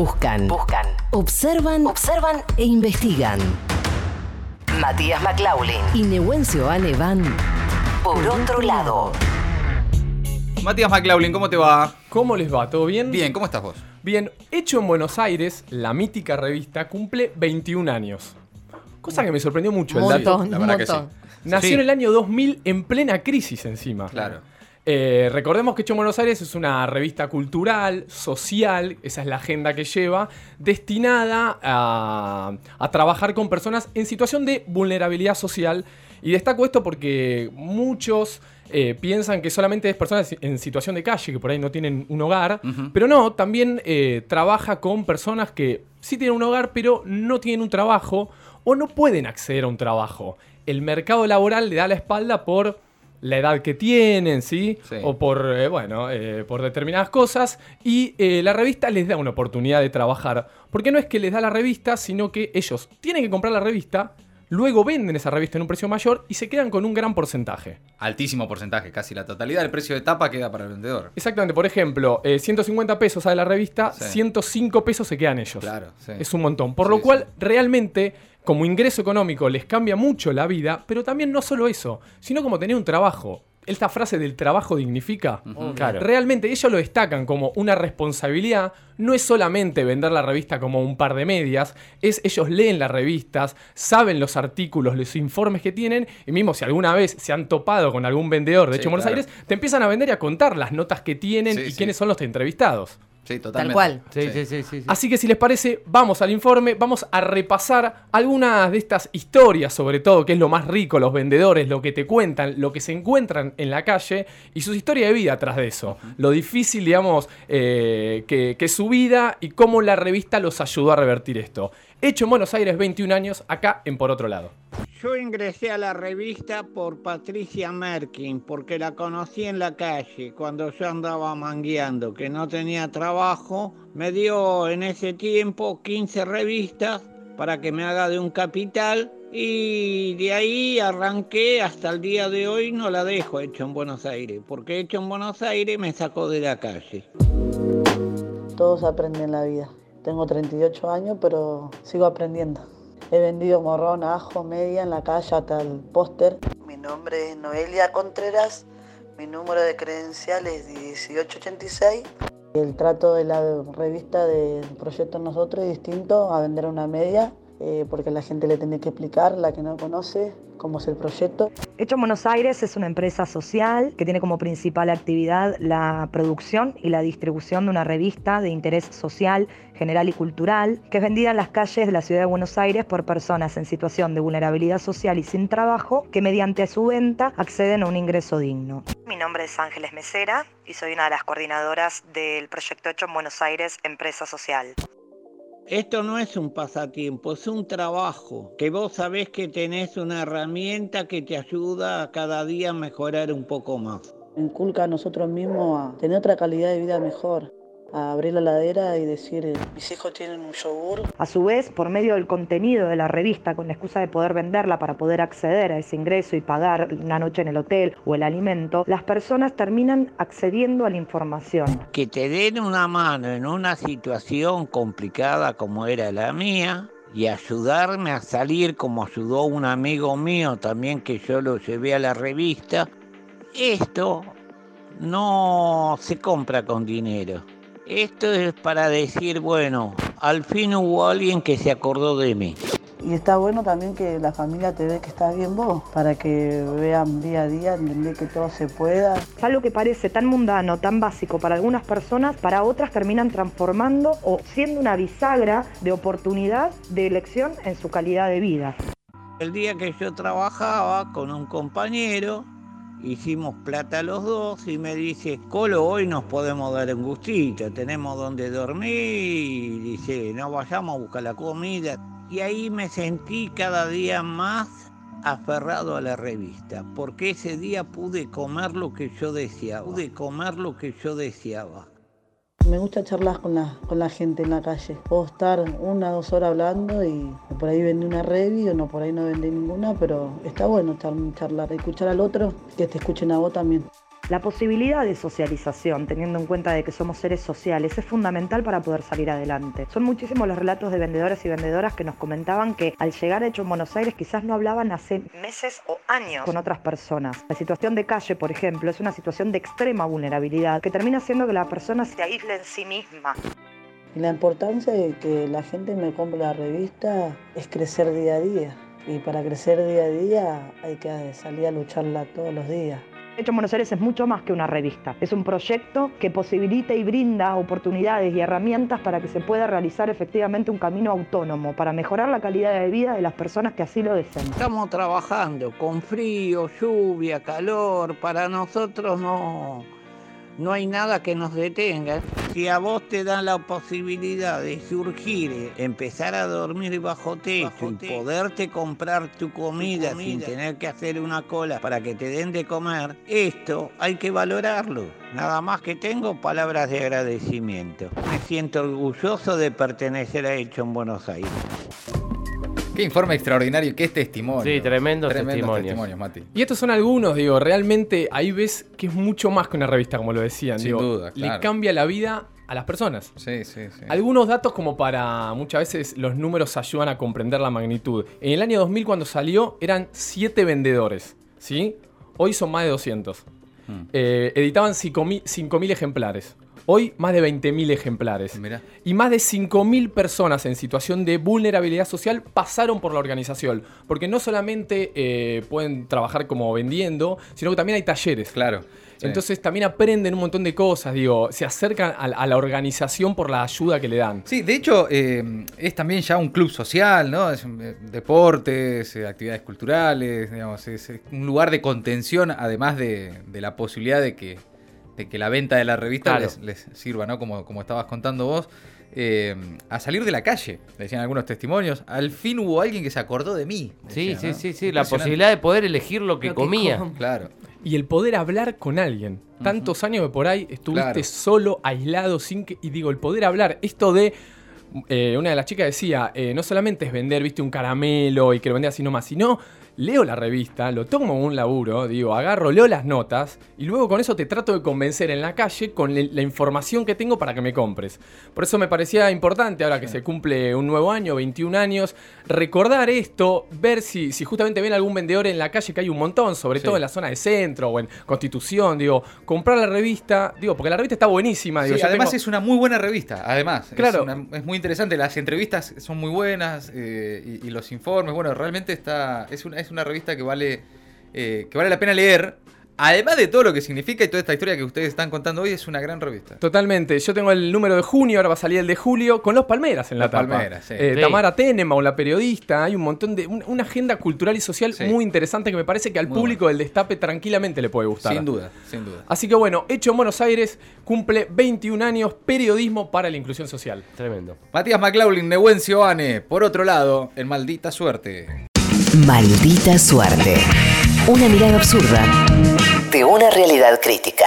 Buscan, buscan, observan, observan e investigan. Matías McLaughlin y Neuencio Ane van por otro lado. Matías McLaughlin, ¿cómo te va? ¿Cómo les va? ¿Todo bien? Bien, ¿cómo estás vos? Bien, hecho en Buenos Aires, la mítica revista cumple 21 años. Cosa que me sorprendió mucho. Un el dato. montón, la un verdad que montón. Nació Sí. en el año 2000 en plena crisis encima. Claro. Eh, recordemos que Hecho en Buenos Aires es una revista cultural, social, esa es la agenda que lleva, destinada a, a trabajar con personas en situación de vulnerabilidad social. Y destaco esto porque muchos eh, piensan que solamente es personas en situación de calle, que por ahí no tienen un hogar, pero no, también eh, trabaja con personas que sí tienen un hogar, pero no tienen un trabajo o no pueden acceder a un trabajo. El mercado laboral le da la espalda por la edad que tienen, ¿sí? Sí. O por, eh, bueno, eh, por determinadas cosas. Y eh, la revista les da una oportunidad de trabajar. Porque no es que les da la revista, sino que ellos tienen que comprar la revista, luego venden esa revista en un precio mayor y se quedan con un gran porcentaje. Altísimo porcentaje, casi la totalidad del precio de tapa queda para el vendedor. Exactamente, por ejemplo, eh, 150 pesos sale la revista, Sí. 105 pesos se quedan ellos. Claro, sí. Es un montón. Por Sí, lo cual, realmente, como ingreso económico, les cambia mucho la vida, pero también no solo eso, sino como tener un trabajo. Esta frase del trabajo dignifica. Claro. Realmente ellos lo destacan como una responsabilidad. No es solamente vender la revista como un par de medias, es ellos leen las revistas, saben los artículos, los informes que tienen, y mismo si alguna vez se han topado con algún vendedor de Sí, hecho en Buenos claro. Aires, te empiezan a vender y a contar las notas que tienen Sí, y sí. quiénes son los entrevistados. Sí, totalmente. cual. Sí, sí, sí, sí. sí. Así que si les parece, vamos al informe, vamos a repasar algunas de estas historias, sobre todo, que es lo más rico, los vendedores, lo que te cuentan, lo que se encuentran en la calle y su historia de vida atrás de eso. Lo difícil, digamos, eh, que, que es su vida y cómo la revista los ayudó a revertir esto. Hecho en Buenos Aires, 21 años, acá en Por Otro Lado. Yo ingresé a la revista por Patricia Merkin, porque la conocí en la calle cuando yo andaba mangueando, que no tenía trabajo. Me dio en ese tiempo 15 revistas para que me haga de un capital y de ahí arranqué hasta el día de hoy no la dejo hecho en Buenos Aires, porque hecho en Buenos Aires me sacó de la calle. Todos aprenden en la vida. Tengo 38 años, pero sigo aprendiendo. He vendido morrón, ajo, media en la calle hasta el póster. Mi nombre es Noelia Contreras. Mi número de credencial es 1886. El trato de la revista del proyecto Nosotros es distinto a vender una media, eh, porque la gente le tiene que explicar, la que no conoce, cómo es el proyecto. Hecho en Buenos Aires es una empresa social que tiene como principal actividad la producción y la distribución de una revista de interés social, general y cultural, que es vendida en las calles de la ciudad de Buenos Aires por personas en situación de vulnerabilidad social y sin trabajo que mediante su venta acceden a un ingreso digno. Mi nombre es Ángeles Mesera y soy una de las coordinadoras del proyecto Hecho en Buenos Aires Empresa Social. Esto no es un pasatiempo, es un trabajo, que vos sabés que tenés una herramienta que te ayuda a cada día mejorar un poco más. Inculca a nosotros mismos a tener otra calidad de vida mejor, a abrir la ladera y decir, eh, mis hijos tienen un yogur, A su vez, por medio del contenido de la revista, con la excusa de poder venderla para poder acceder a ese ingreso y pagar una noche en el hotel o el alimento, las personas terminan accediendo a la información. Que te den una mano en una situación complicada como era la mía y ayudarme a salir como ayudó un amigo mío también que yo lo llevé a la revista, esto no se compra con dinero. Esto es para decir, bueno, al fin hubo alguien que se acordó de mí. Y está bueno también que la familia te ve que estás bien vos, para que vean día a día, entender que todo se pueda. Es algo que parece tan mundano, tan básico para algunas personas, para otras terminan transformando o siendo una bisagra de oportunidad de elección en su calidad de vida. El día que yo trabajaba con un compañero, hicimos plata los dos y me dice, Colo, hoy nos podemos dar un gustito, tenemos donde dormir, dice, no vayamos a buscar la comida. Y ahí me sentí cada día más aferrado a la revista, porque ese día pude comer lo que yo deseaba, pude comer lo que yo deseaba. Me gusta charlar con la, con la gente en la calle. Puedo estar una o dos horas hablando y por ahí vendí una review, no por ahí no vendí ninguna, pero está bueno char- charlar, escuchar al otro, que te escuchen a vos también. La posibilidad de socialización, teniendo en cuenta de que somos seres sociales, es fundamental para poder salir adelante. Son muchísimos los relatos de vendedores y vendedoras que nos comentaban que al llegar hecho en Buenos Aires quizás no hablaban hace meses o años con otras personas. La situación de calle, por ejemplo, es una situación de extrema vulnerabilidad que termina haciendo que la persona se aísle en sí misma. La importancia de que la gente me compre la revista es crecer día a día. Y para crecer día a día hay que salir a lucharla todos los días. Hecho en Buenos Aires es mucho más que una revista. Es un proyecto que posibilita y brinda oportunidades y herramientas para que se pueda realizar efectivamente un camino autónomo para mejorar la calidad de vida de las personas que así lo deseen. Estamos trabajando con frío, lluvia, calor. Para nosotros no, no hay nada que nos detenga. Si a vos te dan la posibilidad de surgir, empezar a dormir bajo techo y poderte comprar tu comida, sin tener que hacer una cola para que te den de comer, esto hay que valorarlo. Nada más que tengo palabras de agradecimiento. Me siento orgulloso de pertenecer a Hecho en Buenos Aires. Qué informe extraordinario, qué testimonio. Sí, tremendos Tremendos testimonios. testimonios, Mati. Y estos son algunos, digo, realmente ahí ves que es mucho más que una revista, como lo decían. Sin digo, duda, Le claro. cambia la vida a las personas. Sí, sí, sí. Algunos datos como para muchas veces los números ayudan a comprender la magnitud. En el año 2000 cuando salió eran 7 vendedores, ¿sí? Hoy son más de 200. Hmm. Eh, editaban 5.000 5.000 ejemplares. Hoy más de 20.000 ejemplares. Mirá. Y más de 5.000 personas en situación de vulnerabilidad social pasaron por la organización. Porque no solamente eh, pueden trabajar como vendiendo, sino que también hay talleres. Claro. sí. Entonces también aprenden un montón de cosas, digo, se acercan a, a la organización por la ayuda que le dan. Sí, de hecho, eh, es también ya un club social, ¿no? Es eh, deportes, actividades culturales, digamos, es, es un lugar de contención, además de, de la posibilidad de que, de que la venta de la revista Claro. les, les sirva, ¿no? Como, como estabas contando vos, eh, a salir de la calle, decían algunos testimonios. Al fin hubo alguien que se acordó de mí. Sí, decían, sí, ¿no? sí, sí. La posibilidad de poder elegir lo que Lo que comía. com- Claro. Y el poder hablar con alguien. Tantos años que por ahí estuviste Claro. solo, aislado, sin que. Y digo, el poder hablar. Esto de. eh, una de las chicas decía, eh, no solamente es vender, viste, un caramelo y que lo vendía así nomás, sino leo la revista, lo tomo un laburo, digo, agarro, leo las notas y luego con eso te trato de convencer en la calle con la información que tengo para que me compres. Por eso me parecía importante, ahora que se cumple un nuevo año, 21 años, recordar esto, ver si, si justamente ven algún vendedor en la calle, que hay un montón, sobre Sí. todo en la zona de centro o en Constitución, digo, comprar la revista, digo, porque la revista está buenísima, digo, Sí, además tengo- es una muy buena revista, además. Claro. Es, una- es muy interesante, las entrevistas son muy buenas eh, y, y los informes, bueno, realmente está es una, es una revista que vale, eh, que vale la pena leer. Además de todo lo que significa y toda esta historia que ustedes están contando hoy, es una gran revista. Totalmente. Yo tengo el número de junio, ahora va a salir el de julio, con los Palmeras en la Los tapa. Palmeras, sí. Eh, Sí. Tamara Tenenbaum, la periodista. Hay un montón de. un- una agenda cultural y social Sí. muy interesante que me parece que al Muy público del Destape tranquilamente le puede gustar. Sin duda, sin duda. Así que bueno, Hecho en Buenos Aires cumple 21 años periodismo para la inclusión social. Tremendo. Matías McLaughlin, Nehuencio Ane, por otro lado, en Maldita Suerte. Maldita suerte. Una mirada absurda de una realidad crítica.